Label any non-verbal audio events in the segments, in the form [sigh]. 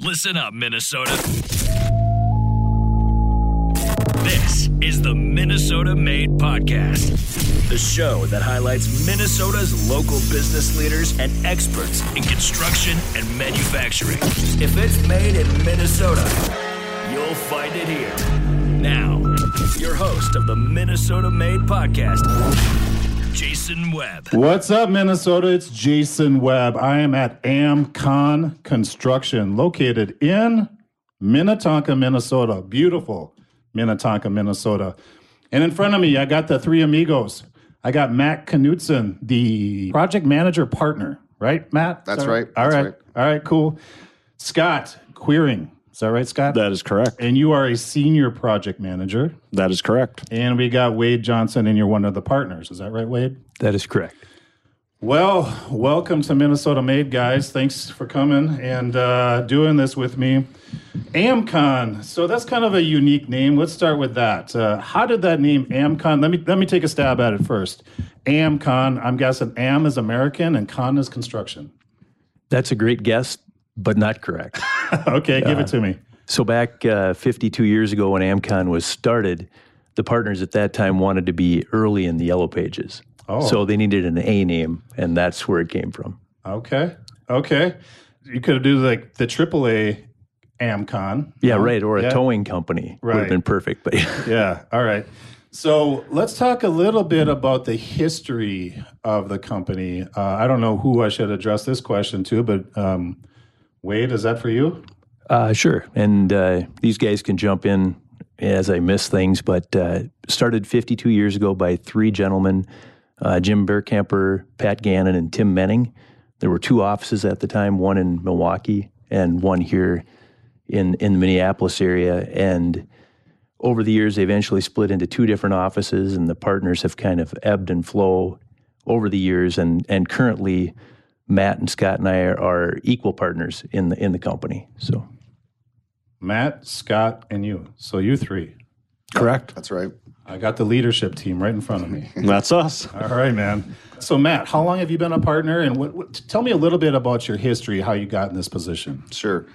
Listen up, Minnesota. This is the Minnesota Made Podcast, the show that highlights Minnesota's local business leaders and experts in construction and manufacturing. If it's made in Minnesota, you'll find it here. Now, your host of the Minnesota Made Podcast, Jason Webb. What's up, Minnesota? It's Jason Webb. I am at AmCon Construction, located in Minnetonka, Minnesota. Beautiful Minnetonka, Minnesota. And in front of me, I got the three amigos. I got Matt Knutson, the project manager partner, right, Matt? That's Is that right. All That's right. right. All right, cool. Scott Queering. Is that right, Scott? That is correct. and you are a senior project manager. That is correct. And we got Wayde Johnson, and you're one of the partners. Is that right, Wayde? That is correct. Well, welcome to Minnesota Made, guys. Thanks for coming and uh, doing this with me. AmCon. So that's kind of a unique name. Let's start with that. Uh, how did that name AmCon? Let me let me take a stab at it first. AmCon. I'm guessing Am is American and Con is construction. That's a great guess, but not correct. [laughs] okay, give it to me. so back uh, 52 years ago when AmCon was started, the partners at that time wanted to be early in the yellow pages. Oh. So they needed an A name, and that's where it came from. Okay, okay. You could do like the AAA AmCon. Yeah, right. Or a Yeah. towing company would have been perfect. But [laughs] Yeah. All right. So let's talk a little bit about the history of the company. Uh, I don't know who I should address this question to, but um, Wayde, is that for you? Uh, sure. And uh, these guys can jump in as I miss things, but uh, started 52 years ago by three gentlemen uh, Jim Bearcamper, Pat Gannon, and Tim Menning. There were two offices at the time, one in Milwaukee and one here in, in the Minneapolis area. And over the years, they eventually split into two different offices, and the partners have kind of ebbed and flow over the years. And, and currently, Matt and Scott and I are, are equal partners in the in the company. So Matt, Scott, and you. So you three. Correct. That's right. I got the leadership team right in front of me. [laughs] That's us. All right, man. So Matt, how long have you been a partner, and what, what, tell me a little bit about your history, how you got in this position. Sure.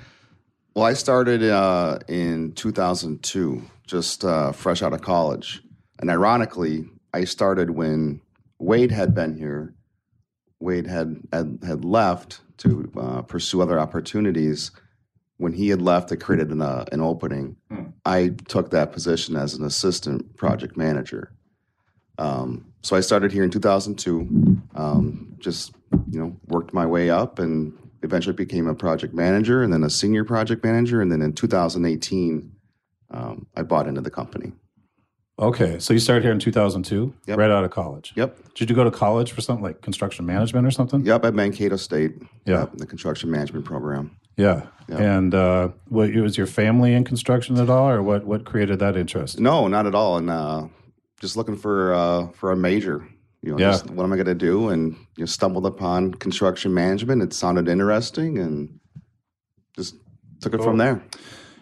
Well, I started uh, in 2002, just uh, fresh out of college. And ironically, I started when Wayde had been here. Wayde had had, had left to uh, pursue other opportunities. When he had left, it created an, uh, an opening. I took that position as an assistant project manager. Um, so I started here in 2002. Um, just you know, worked my way up and eventually became a project manager, and then a senior project manager, and then in 2018, um, I bought into the company. Okay, so you started here in 2002, Yep. right out of college. Yep, Did you go to college for something like construction management or something? yep. At Mankato State. Yeah. Yep, the construction management program. Yeah. Yeah. And uh, what was your family in construction at all, or what? What created that interest? No, not at all. And uh, just looking for uh, for a major. You know, Yeah. just what am I going to do? And you know, stumbled upon construction management. It sounded interesting, and just took it Cool. from there.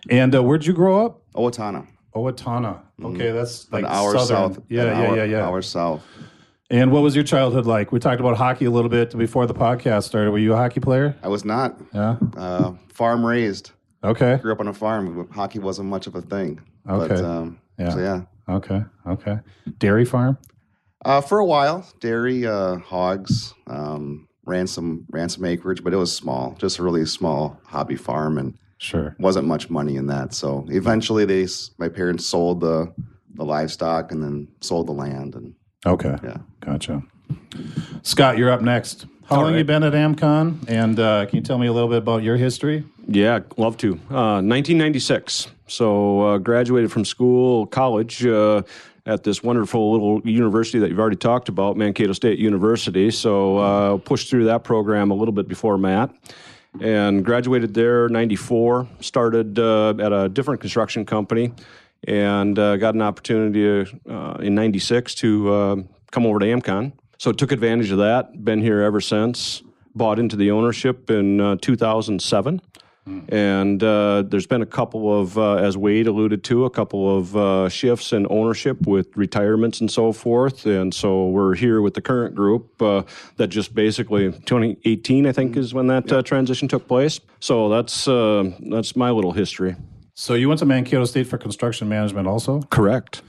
And uh, where'd you grow up? Owatonna, Owatonna. Okay, that's like Mm-hmm. an hour southern. south. Yeah, an yeah, hour, yeah, yeah. Hour south. And what was your childhood like? We talked about hockey a little bit before the podcast started. Were you a hockey player? I was not Yeah. uh, farm raised. Okay. Grew up on a farm. Hockey wasn't much of a thing. Okay. But, um, Yeah. So yeah. Okay. Okay. Dairy farm. Uh, for a while, dairy, uh, hogs, um, ran some ran some acreage, but it was small, just a really small hobby farm, and Sure. wasn't much money in that. So eventually, they my parents sold the the livestock and then sold the land, and Okay. yeah. Gotcha. Scott, you're up next. How long right. you been at AmCon? And uh, can you tell me a little bit about your history? Yeah, love to. Uh, 1996. So uh, graduated from school, college. Uh, at this wonderful little university that you've already talked about, Mankato State University. So uh, pushed through that program a little bit before Matt, and graduated there 94 started uh, at a different construction company and uh, got an opportunity uh, in 96 to uh, come over to amcon. So took advantage of that been here ever since bought into the ownership in uh, 2007 and uh, there's been a couple of, uh, as Wade alluded to, a couple of uh, shifts in ownership with retirements and so forth. And so we're here with the current group uh, that just basically 2018, I think, is when that uh, yep. transition took place. So that's uh, that's my little history. So you went to Mankato State for construction management, also. Correct.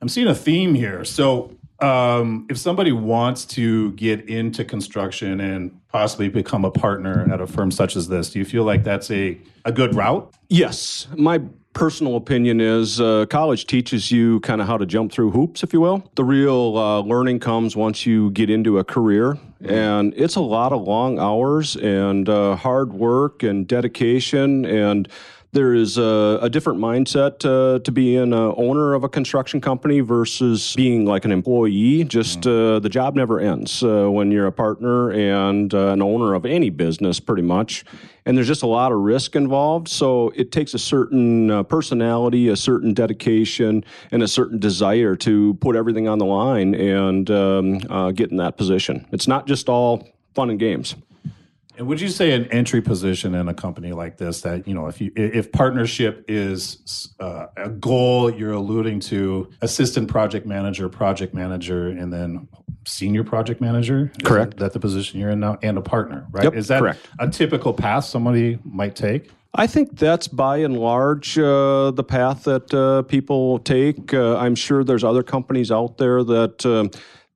I'm seeing a theme here. So um, if somebody wants to get into construction and possibly become a partner at a firm such as this, do you feel like that's a, a good route? Yes. My personal opinion is uh, college teaches you kind of how to jump through hoops, if you will. The real uh, learning comes once you get into a career, and it's a lot of long hours and uh, hard work and dedication and there is a, a different mindset uh, to be an owner of a construction company versus being like an employee. Just uh, the job never ends uh, when you're a partner and uh, an owner of any business, pretty much. And there's just a lot of risk involved. So it takes a certain uh, personality, a certain dedication, and a certain desire to put everything on the line and um, uh, get in that position. It's not just all fun and games. And would you say an entry position in a company like this that you know if you if partnership is uh, a goal you're alluding to assistant project manager, project manager, and then senior project manager? Correct. That, the position you're in now, and a partner, right? Yep, is that correct. a typical path somebody might take? I think that's by and large uh, the path that uh, people take. Uh, I'm sure there's other companies out there that um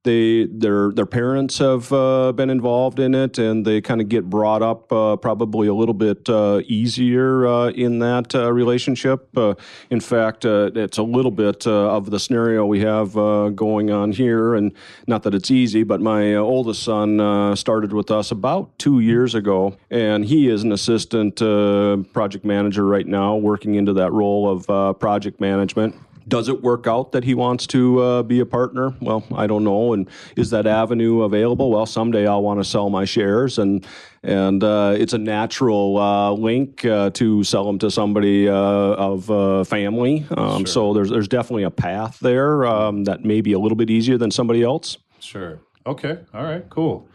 they their their parents have uh, been involved in it, and they kind of get brought up uh, probably a little bit uh, easier uh, in that uh, relationship. Uh, in fact, it's a little bit of the scenario we have going on here, and not that it's easy, but my oldest son started with us about two years ago, and he is an assistant project manager right now, working into that role of project management. Does it work out that he wants to uh, be a partner? Well, I don't know. And is that avenue available? Well, someday I'll want to sell my shares, and and uh, it's a natural uh, link uh, to sell them to somebody uh, of uh, family. Um, So there's there's definitely a path there um, that may be a little bit easier than somebody else. Sure. Okay. All right. Cool.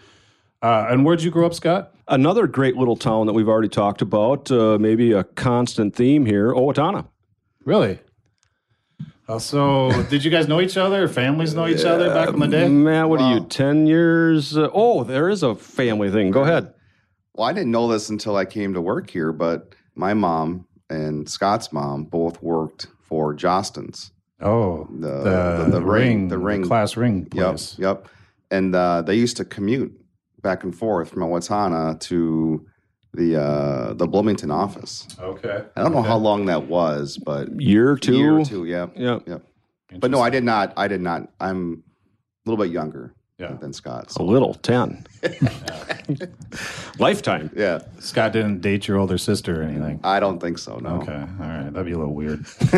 Uh, and where'd you grow up, Scott? Another great little town that we've already talked about, uh, maybe a constant theme here, Owatonna. Really? Uh, so, did you guys know each other? Families know each other back in the day? Man, what are you, 10 years? Uh, oh, there is a family thing. Go ahead. Well, I didn't know this until I came to work here, but my mom and Scott's mom both worked for Jostens. Oh, The- the- the ring- the ring. class ring Yep, yep. And uh, they used to commute back and forth from Owatonna to the uh, the Bloomington office. Okay. I don't know how long that was, but Year two. year or two, yeah, Yeah. yep. But no, I did not. I did not. I'm a little bit younger Yeah. than Scott. A little, 10. [laughs] Lifetime. yeah, Scott didn't date your older sister or anything. I don't think so. No. Okay, all right, that'd be a little weird. [laughs]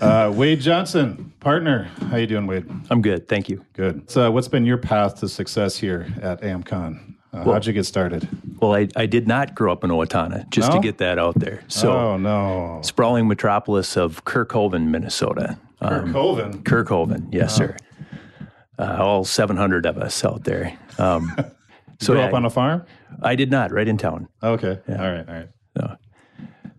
uh, Wayde Johnson, partner, how you doing, Wayde? I'm good, thank you. Good. So, what's been your path to success here at AmCon? Uh, how'd you get started? Well, I, I did not grow up in Owatonna, just No? to get that out there. So, oh no, sprawling metropolis of Kerkhoven, Minnesota. Kirk Hovind. Kerkhoven, yes, sir. Uh, all 700 of us out there. Um, [laughs] so Grew up I, on a farm? I did not, right in town. Okay, all right, all right.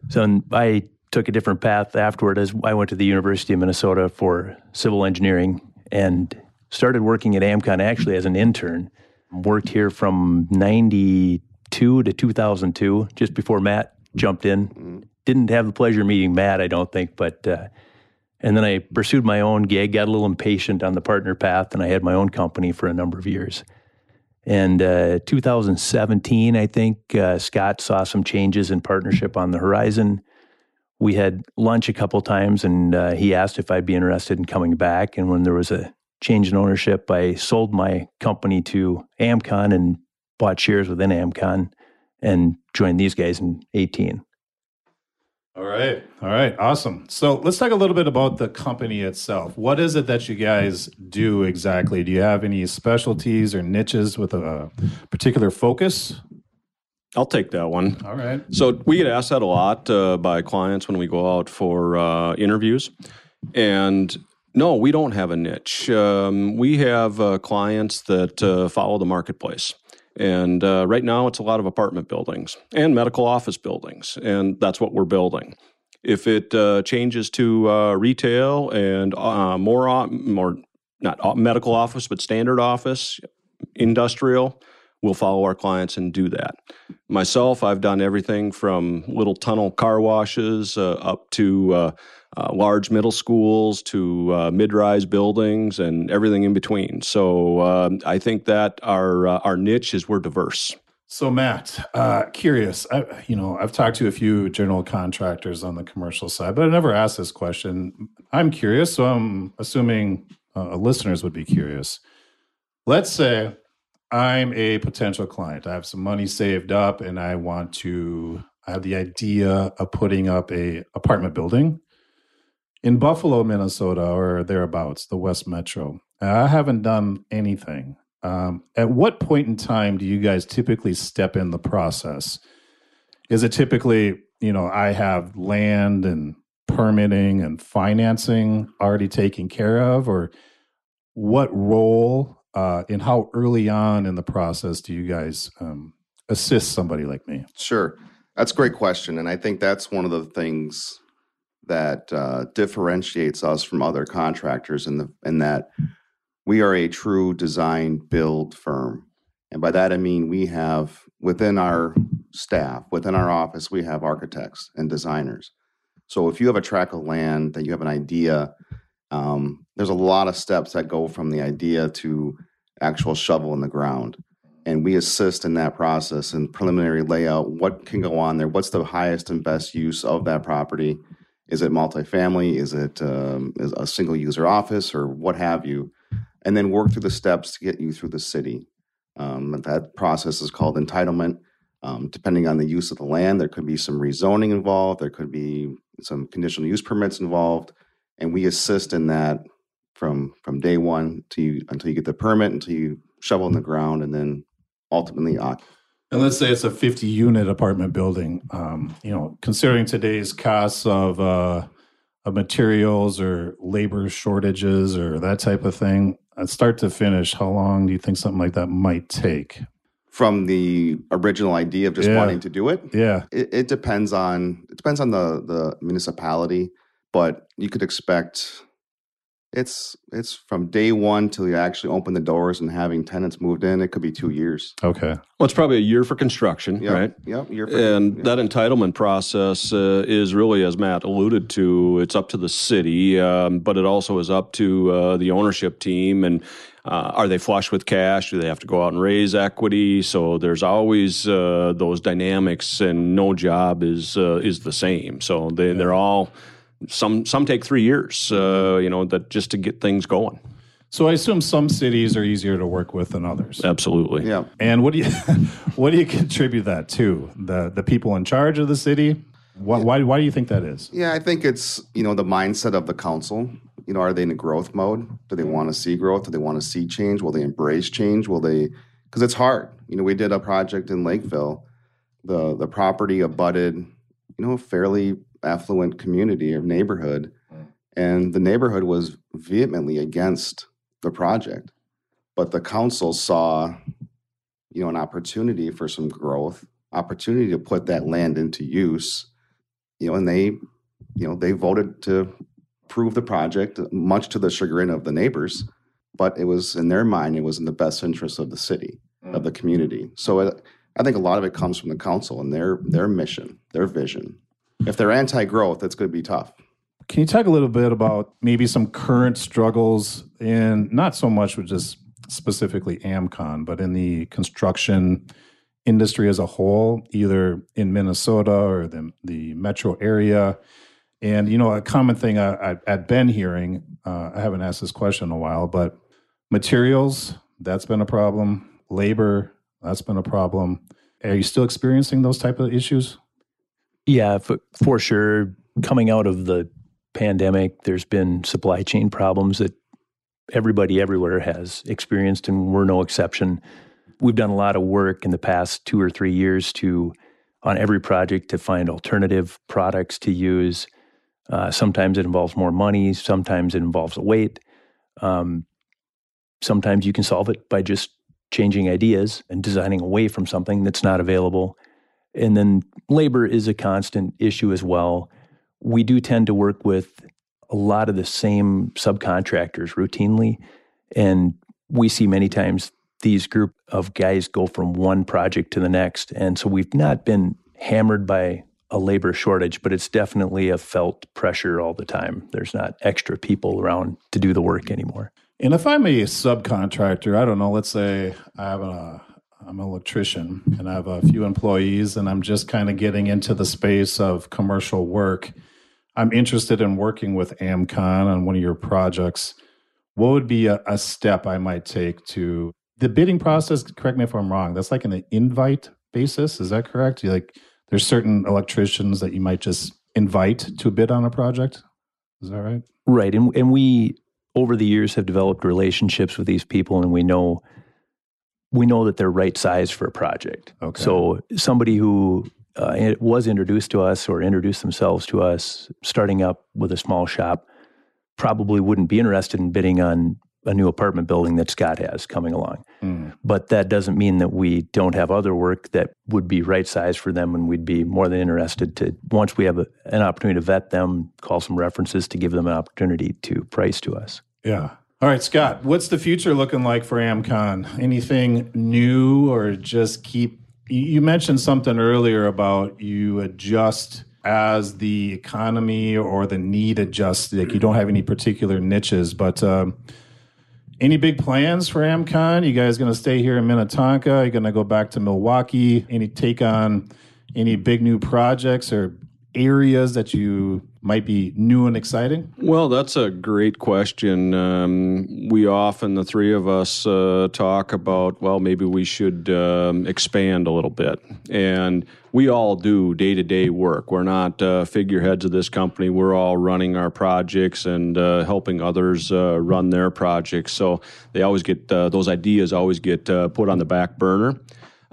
So I took a different path afterward as I went to the University of Minnesota for civil engineering and started working at AmCon actually as an intern. Worked here from 92 to 2002, just before Matt jumped in. Didn't have the pleasure of meeting Matt, I don't think, but uh, and then I pursued my own gig, got a little impatient on the partner path, and I had my own company for a number of years. And uh, 2017, I think uh, Scott saw some changes in partnership on the horizon. We had lunch a couple times, and uh, he asked if I'd be interested in coming back. And when there was a change in ownership, I sold my company to Amcon and bought shares within Amcon and joined these guys in 18. All right. All right. Awesome. So let's talk a little bit about the company itself. What is it that you guys do exactly? Do you have any specialties or niches with a particular focus? I'll take that one. All right. So we get asked that a lot uh, by clients when we go out for uh, interviews, and no, we don't have a niche. Um, we have uh, clients that uh, follow the marketplace, And uh, right now, it's a lot of apartment buildings and medical office buildings, and that's what we're building. If it uh, changes to uh, retail and uh, more, more not medical office, but standard office, industrial, we'll follow our clients and do that. Myself, I've done everything from little tunnel car washes up to uh, uh, large middle schools to uh, mid-rise buildings and everything in between. So um, I think that our uh, our niche is we're diverse. So Matt, uh, curious, I, you know, I've talked to a few general contractors on the commercial side, but I never asked this question. I'm curious, so I'm assuming uh, listeners would be curious. Let's say I'm a potential client. I have some money saved up, and I want to. I have the idea of putting up a apartment building in Buffalo, Minnesota, or thereabouts, the West Metro. I haven't done anything. Um, at what point in time do you guys typically step in the process? Is it typically, you know, I have land and permitting and financing already taken care of, or what role uh, and how early on in the process do you guys um, assist somebody like me? Sure, that's a great question, and I think that's one of the things that uh, differentiates us from other contractors in the in that we are a true design build firm. And by that I mean we have within our staff, within our office, we have architects and designers. So if you have a tract of land that you have an idea, um, there's a lot of steps that go from the idea to actual shovel in the ground. And we assist in that process and preliminary layout. What can go on there? What's the highest and best use of that property? Is it multifamily? Is it um, is a single user office or what have you? And then work through the steps to get you through the city. Um, that process is called entitlement. Um, depending on the use of the land, there could be some rezoning involved. There could be some conditional use permits involved, and we assist in that from from day one to you, until you get the permit, until you shovel in the ground, and then ultimately occupy. And let's say it's a 50 unit apartment building. Um, you know, considering today's costs of, uh, of materials or labor shortages or that type of thing, uh, start to finish, how long do you think something like that might take? From the original idea of just Yeah. wanting to do it, Yeah. it, it depends on it depends on the the municipality, but you could expect it's it's from day one till you actually open the doors and having tenants moved in. It could be two years. Okay. Well, it's probably a year for construction, Yep, right? Yep. You're And yeah. that entitlement process uh, is really, as Matt alluded to, it's up to the city, um, but it also is up to uh, the ownership team. And uh, are they flush with cash? Do they have to go out and raise equity? So there's always uh, those dynamics, and no job is uh, is the same. So they, they're all some some take three years, uh, you know, that just to get things going. So I assume some cities are easier to work with than others. Absolutely. yeah. And what do you [laughs] what do you contribute that to? The the people in charge of the city? Why, why, why do you think that is? Yeah, I think it's you know the mindset of the council. You know, are they in a growth mode? Do they want to see growth? Do they want to see change? Will they embrace change? Will they? Because it's hard. You know, we did a project in Lakeville. The the property abutted, you know, fairly affluent community or neighborhood, and the neighborhood was vehemently against the project. But the council saw, you know, an opportunity for some growth, opportunity to put that land into use you know, and they, you know, they voted to approve the project, much to the chagrin of the neighbors. But it was in their mind, it was in the best interest of the city, of the mm. community. So it, I think a lot of it comes from the council and their their mission, their vision. If they're anti-growth, it's going to be tough. Can you talk a little bit about maybe some current struggles in not so much with just specifically AmCon, but in the construction industry as a whole, either in Minnesota or the, the metro area? And, you know, a common thing I've been hearing, uh, I haven't asked this question in a while, but materials, that's been a problem. Labor, that's been a problem. Are you still experiencing those type of issues? Yeah, for, for sure. Coming out of the pandemic, there's been supply chain problems that everybody everywhere has experienced, and we're no exception. We've done a lot of work in the past two or three years to, on every project, to find alternative products to use. Uh, sometimes it involves more money. Sometimes it involves weight. Um, sometimes you can solve it by just changing ideas and designing away from something that's not available. And then labor is a constant issue as well. We do tend to work with a lot of the same subcontractors routinely. And we see many times these group of guys go from one project to the next. And so we've not been hammered by a labor shortage, but it's definitely a felt pressure all the time. There's not extra people around to do the work anymore. And if I'm a subcontractor, I don't know, let's say I have a I'm an electrician and I have a few employees and I'm just kind of getting into the space of commercial work. I'm interested in working with AmCon on one of your projects. What would be a, a step I might take to the bidding process? Correct me if I'm wrong. That's like an invite basis. Is that correct? You like there's certain electricians that you might just invite to bid on a project. Is that right? Right. And and we over the years have developed relationships with these people and we know we know that they're right size for a project. Okay. So somebody who uh, was introduced to us or introduced themselves to us starting up with a small shop probably wouldn't be interested in bidding on a new apartment building that Scott has coming along. Mm. But that doesn't mean that we don't have other work that would be right size for them and we'd be more than interested to once we have a, an opportunity to vet them, call some references to give them an opportunity to price to us. Yeah. All right, Scott, what's the future looking like for AmCon? Anything new or just keep you mentioned something earlier about you adjust as the economy or the need adjusts. Like you don't have any particular niches, but um, any big plans for AmCon? You guys going to stay here in Minnetonka? Are you going to go back to Milwaukee? Any take on any big new projects or areas that you might be new and exciting? Well, that's a great question. Um, we often, the three of us, uh, talk about, well, maybe we should um, expand a little bit. And we all do day to day work. We're not uh, figureheads of this company. We're all running our projects and uh, helping others uh, run their projects. So they always get, uh, those ideas always get uh, put on the back burner.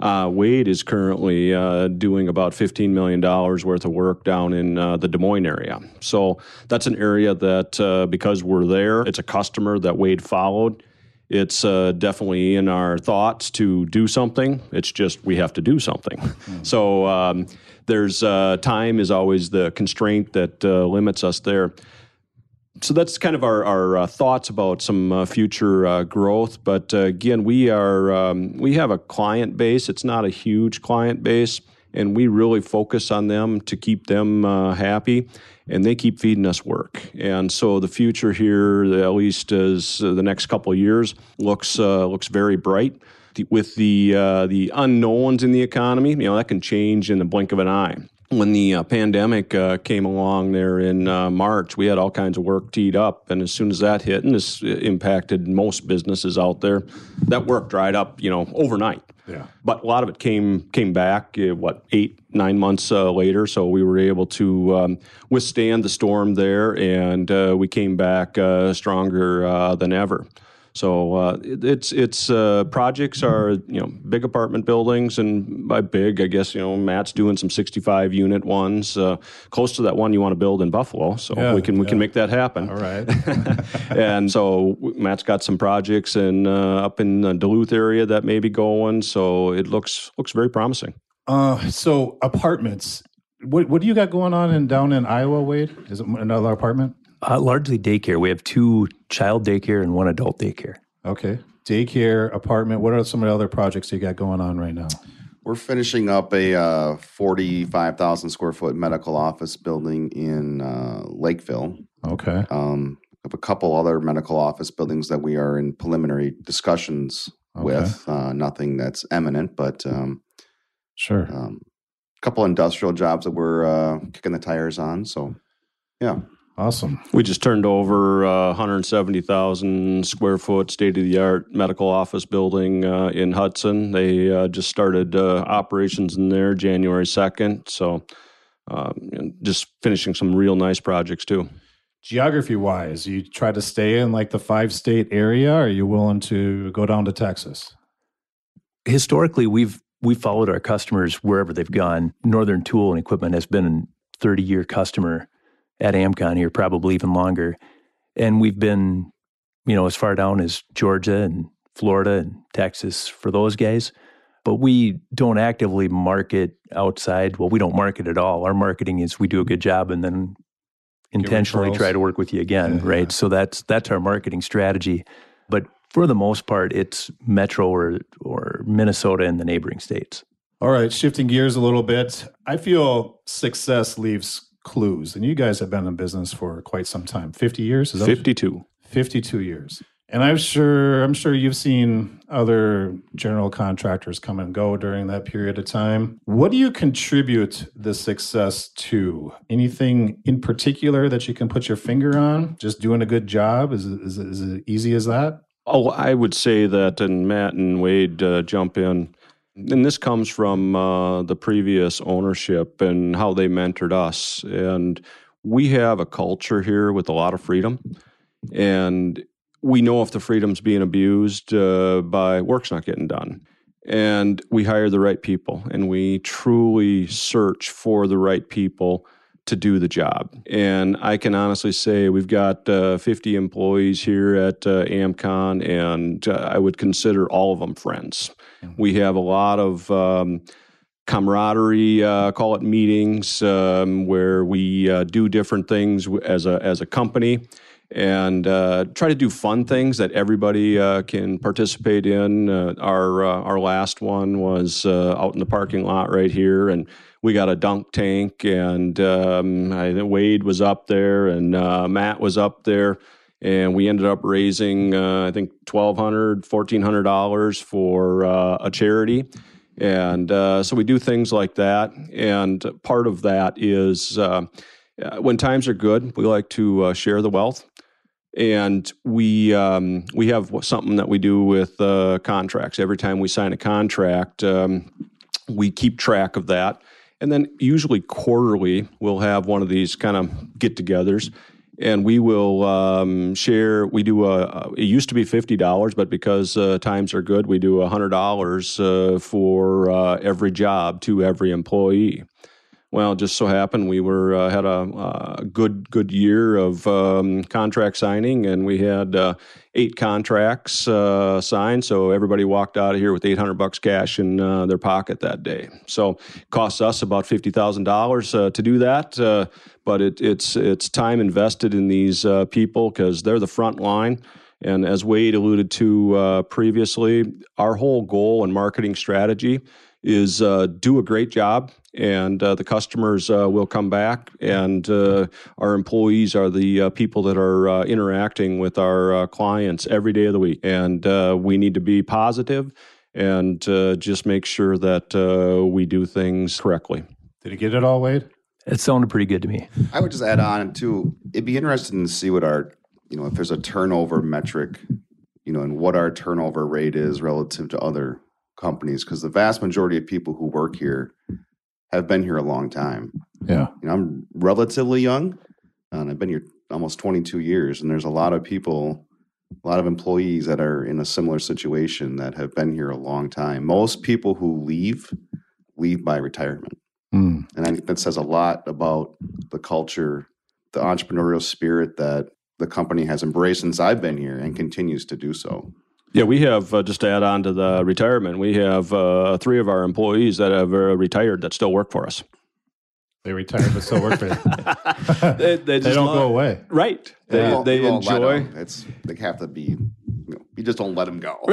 Uh, Wayde is currently uh, doing about $15 million worth of work down in uh, the Des Moines area. So that's an area that, uh, because we're there, it's a customer that Wayde followed. It's uh, definitely in our thoughts to do something. It's just we have to do something. Mm. So um, there's uh, time is always the constraint that limits us there so that's kind of our, our uh, thoughts about some uh, future uh, growth. But uh, again, we are um, we have a client base. It's not a huge client base, and we really focus on them to keep them uh, happy, and they keep feeding us work. And so the future here, at least as uh, the next couple of years, looks looks very bright. with the the unknowns in the economy, you know that can change in the blink of an eye when the uh, pandemic uh, came along there in uh, March, we had all kinds of work teed up, and as soon as that hit, and this impacted most businesses out there, that work dried up, you know, overnight. Yeah. But a lot of it came came back. Uh, what eight nine months uh, later, so we were able to um, withstand the storm there, and uh, we came back stronger than ever. So uh, it's it's uh, projects are you know big apartment buildings, and by big, I guess you know Matt's doing some 65 unit ones, uh, close to that one you want to build in Buffalo. So yeah, we can we yeah. can make that happen. All right. [laughs] and so Matt's got some projects in uh, up in the Duluth area that may be going. So it looks looks very promising. Uh, so apartments. What what do you got going on in down in Iowa, Wayde? Is it another apartment? Uh, largely daycare. We have two child daycare and one adult daycare. Okay. Daycare, apartment. What are some of the other projects you got going on right now? We're finishing up a uh, 45,000 square foot medical office building in uh, Lakeville. Okay. Um, have a couple other medical office buildings that we are in preliminary discussions okay. with. Uh, nothing that's eminent, but um, sure. Um, a couple industrial jobs that we're uh, kicking the tires on. So, yeah. Awesome. We just turned over uh, 170,000 square foot state of the art medical office building uh, in Hudson. They uh, just started uh, operations in there January 2nd. So um, just finishing some real nice projects too. Geography wise, you try to stay in like the five state area, or are you willing to go down to Texas? Historically, we've we followed our customers wherever they've gone. Northern Tool and Equipment has been a 30 year customer at AmCon here, probably even longer. And we've been, you know, as far down as Georgia and Florida and Texas for those guys. But we don't actively market outside. Well, we don't market at all. Our marketing is we do a good job and then intentionally try to work with you again, Yeah, right? yeah. So that's that's our marketing strategy. But for the most part, it's Metro or or Minnesota and the neighboring states. All right, shifting gears a little bit. I feel success leaves clues, and you guys have been in business for quite some time 50 years? Is that 52. 52 years. And I'm sure I'm sure you've seen other general contractors come and go during that period of time. What do you contribute the success to? Anything in particular that you can put your finger on? Just doing a good job? Is it, is is it easy as that? Oh, I would say that, and Matt and Wayde uh, jump in. And this comes from uh, the previous ownership and how they mentored us. And we have a culture here with a lot of freedom. And we know if the freedom's being abused uh, by work's not getting done. And we hire the right people and we truly search for the right people to do the job. And I can honestly say we've got uh, 50 employees here at uh, AmCon, and uh, I would consider all of them friends. We have a lot of um, camaraderie, uh, call it meetings, um, where we uh, do different things as a as a company. And uh, try to do fun things that everybody uh, can participate in. Uh, our uh, our last one was uh, out in the parking lot right here, and we got a dunk tank, and um, I Wayde was up there, and uh, Matt was up there, and we ended up raising uh, I think twelve hundred, fourteen hundred dollars $1400 for uh, a charity, and uh, so we do things like that, and part of that is uh, uh, when times are good, we like to uh, share the wealth. And we um, we have something that we do with contracts. Every time we sign a contract, um, we keep track of that. And then usually quarterly, we'll have one of these kind of get togethers and we will um, share. We do a, it used to be $50, but because uh, times are good, we do $100 uh, for uh, every job to every employee. Well, it just so happened we were uh, had a, a good good year of um, contract signing, and we had uh, eight contracts uh, signed. So everybody walked out of here with eight hundred bucks cash in uh, their pocket that day. So it costs us about fifty thousand dollars uh, to do that, uh, but it, it's it's time invested in these uh, people because they're the front line. And as Wayde alluded to uh, previously, our whole goal and marketing strategy is uh, do a great job, and uh, the customers uh, will come back, and uh, our employees are the uh, people that are uh, interacting with our uh, clients every day of the week, and uh, we need to be positive and uh, just make sure that uh, we do things correctly. Did you get it all, Wayde? It sounded pretty good to me. I would just add on too. It'd be interesting to see what our, you know, if there's a turnover metric, you know, and what our turnover rate is relative to other companies, because the vast majority of people who work here have been here a long time. Yeah. You know, I'm relatively young, and I've been here almost 22 years, and there's a lot of people, a lot of employees that are in a similar situation that have been here a long time. Most people who leave leave by retirement. Mm. And I think that says a lot about the culture, the entrepreneurial spirit that the company has embraced since I've been here and continues to do so. Yeah, we have uh, just to add on to the retirement. We have uh, three of our employees that have uh, retired that still work for us. They retired but still work for you. [laughs] They, they [laughs] just don't love- go away. Right. They, You won't- they you won't let enjoy. 'em. It's they have to be. You, know, you just don't let them go. [laughs]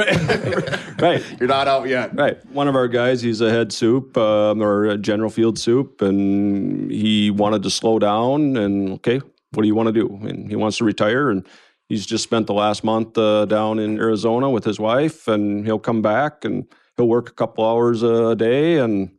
right. You're not out yet. Right. One of our guys, he's a head soup um, or a general field soup, and he wanted to slow down. And okay, what do you want to do? And he wants to retire. And he's just spent the last month uh, down in Arizona with his wife, and he'll come back and he'll work a couple hours a day and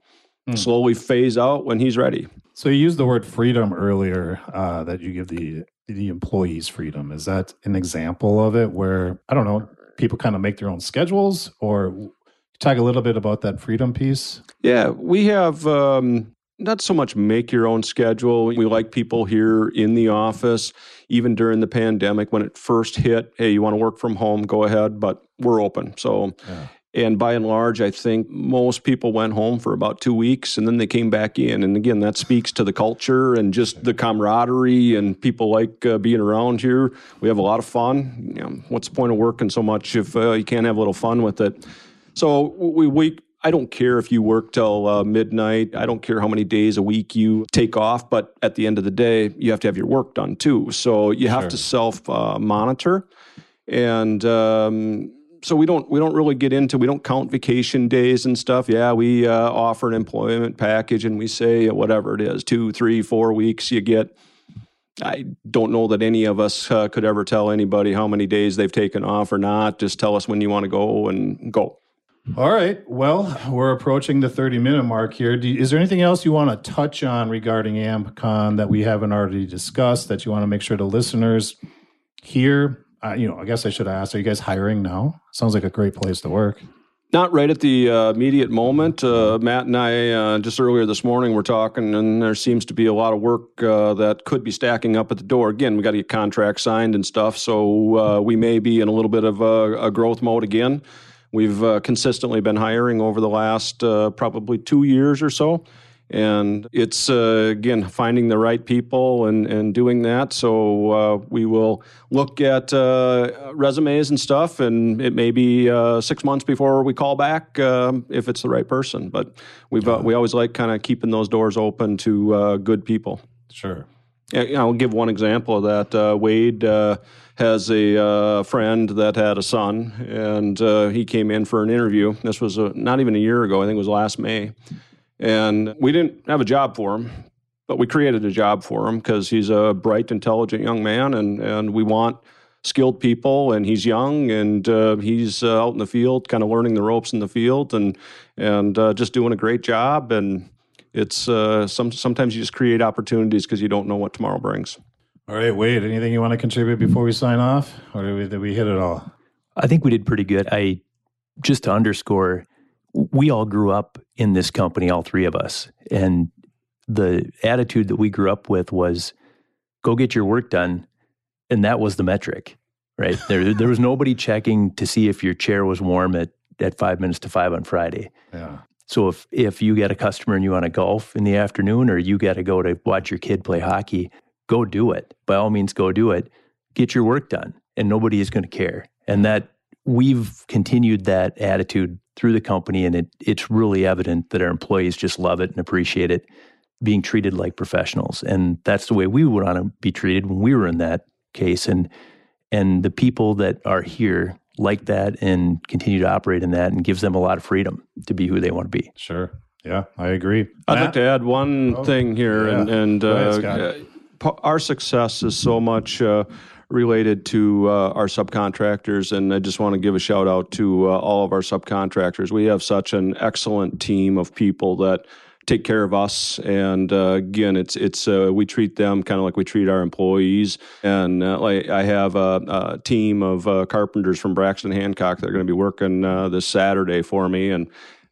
slowly phase out when he's ready. So you used the word freedom earlier. Uh, that you give the the employees freedom. Is that an example of it? Where I don't know, people kind of make their own schedules, or talk a little bit about that freedom piece. Yeah, we have um, not so much make your own schedule. We like people here in the office, even during the pandemic when it first hit. Hey, you want to work from home? Go ahead, but we're open. So Yeah. And by and large, I think most people went home for about two weeks and then they came back in. And again, that speaks to the culture and just the camaraderie and people like uh, being around here. We have a lot of fun. You know, what's the point of working so much if uh, you can't have a little fun with it? So we, we I don't care if you work till uh, midnight. I don't care how many days a week you take off, but at the end of the day, you have to have your work done too. So you have sure. to self uh, monitor. And um, so we don't we don't really get into we don't count vacation days and stuff. Yeah, we uh, offer an employment package and we say whatever it is, two, three, four weeks you get. I don't know that any of us uh, could ever tell anybody how many days they've taken off or not. Just tell us when you want to go and go. All right. Well, we're approaching the 30 minute mark here. You, is there anything else you want to touch on regarding AmCon that we haven't already discussed that you want to make sure the listeners hear? Uh, you know, I guess I should ask, are you guys hiring now? Sounds like a great place to work. Not right at the uh, immediate moment. Uh, Matt and I, uh, just earlier this morning, were talking, and there seems to be a lot of work uh, that could be stacking up at the door. Again, we got to get contracts signed and stuff, so uh, we may be in a little bit of a, a growth mode again. We've uh, consistently been hiring over the last probably two years or so. And it's, uh, again, finding the right people and, and doing that. So uh, we will look at uh, resumes and stuff, and it may be uh, six months before we call back um, if it's the right person. But we've, uh, we always like kind of keeping those doors open to uh, good people. Sure. I'll give one example of that. Wayde has a friend that had a son, and he came in for an interview. This was not even a year ago, I think it was last May and we didn't have a job for him, but we created a job for him because he's a bright, intelligent young man, and, and we want skilled people. And he's young, and uh, he's uh, out in the field, kind of learning the ropes in the field, and and uh, just doing a great job. And it's uh, some sometimes you just create opportunities because you don't know what tomorrow brings. All right, Wayde. Anything you want to contribute before we sign off, or did we, did we hit it all? I think we did pretty good. I just to underscore we all grew up in this company, all three of us. And the attitude that we grew up with was go get your work done. And that was the metric, right? [laughs] there, there was nobody checking to see if your chair was warm at, at five minutes to five on Friday. Yeah. So if, if you get a customer and you want to golf in the afternoon or you got to go to watch your kid play hockey, go do it. By all means, go do it. Get your work done and nobody is going to care. And that we've continued that attitude through the company, and it, it's really evident that our employees just love it and appreciate it, being treated like professionals. And that's the way we would want to be treated when we were in that case. And and the people that are here like that and continue to operate in that and gives them a lot of freedom to be who they want to be. Sure. Yeah, I agree. I'd Matt? like to add one oh, thing here, yeah. and, and uh, our success is so much uh, related to uh, our subcontractors, and I just want to give a shout out to uh, all of our subcontractors. We have such an excellent team of people that take care of us. And uh, again, it's it's uh, we treat them kind of like we treat our employees. And uh, like I have a, a team of uh, carpenters from Braxton Hancock that are going to be working uh, this Saturday for me, and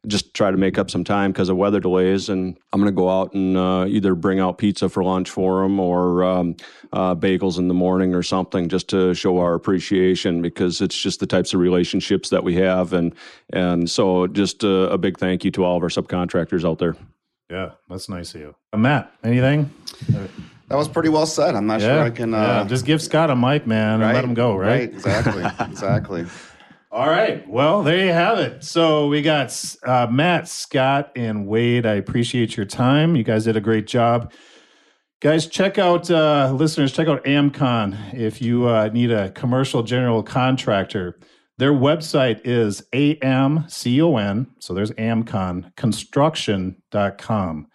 just try to make up some time because of weather delays. And I'm going to go out and uh, either bring out pizza for lunch for them or um, uh, bagels in the morning or something just to show our appreciation because it's just the types of relationships that we have. And, and so just a, a big thank you to all of our subcontractors out there. Yeah, that's nice of you. Uh, Matt, anything? That was pretty well said. I'm not yeah, sure I can. Uh, yeah. Just give Scott a mic, man, right, and let him go. Right? Right. Exactly. [laughs] exactly. All right. Well, there you have it. So we got uh, Matt, Scott, and Wayde. I appreciate your time. You guys did a great job. Guys, check out, uh, listeners, check out AmCon if you uh, need a commercial general contractor. Their website is AMCON, so there's AmCon, construction.com.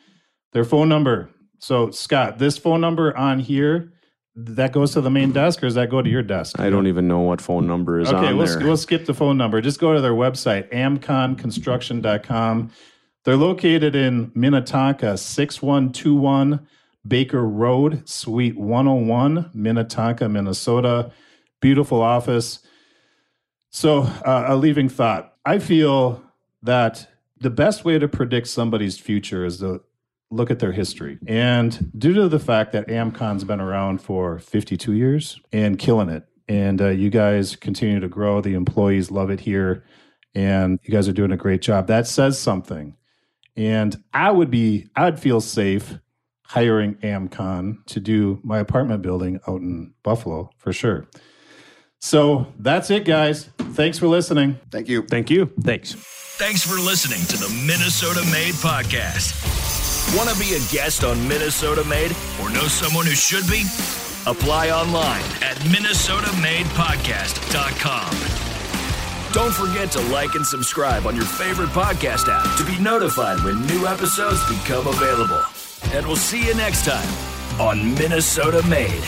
Their phone number. So, Scott, this phone number on here that goes to the main desk or does that go to your desk? I don't even know what phone number is okay, we'll, there. we'll skip the phone number. Just go to their website, amconconstruction.com. They're located in Minnetonka, 6121 Baker Road, Suite 101, Minnetonka, Minnesota. Beautiful office. So, uh, a leaving thought. I feel that the best way to predict somebody's future is to look at their history. And due to the fact that AmCon's been around for 52 years and killing it, and uh, you guys continue to grow, the employees love it here. and you guys are doing a great job. That says something. And I would be, I'd feel safe hiring AmCon to do my apartment building out in Buffalo for sure. So that's it, guys. Thanks for listening. Thank you. Thank you. Thanks. Thanks for listening to the Minnesota Made podcast. Want to be a guest on Minnesota Made or know someone who should be? Apply online at minnesotamadepodcast.com. Don't forget to like and subscribe on your favorite podcast app to be notified when new episodes become available. And we'll see you next time on Minnesota Made.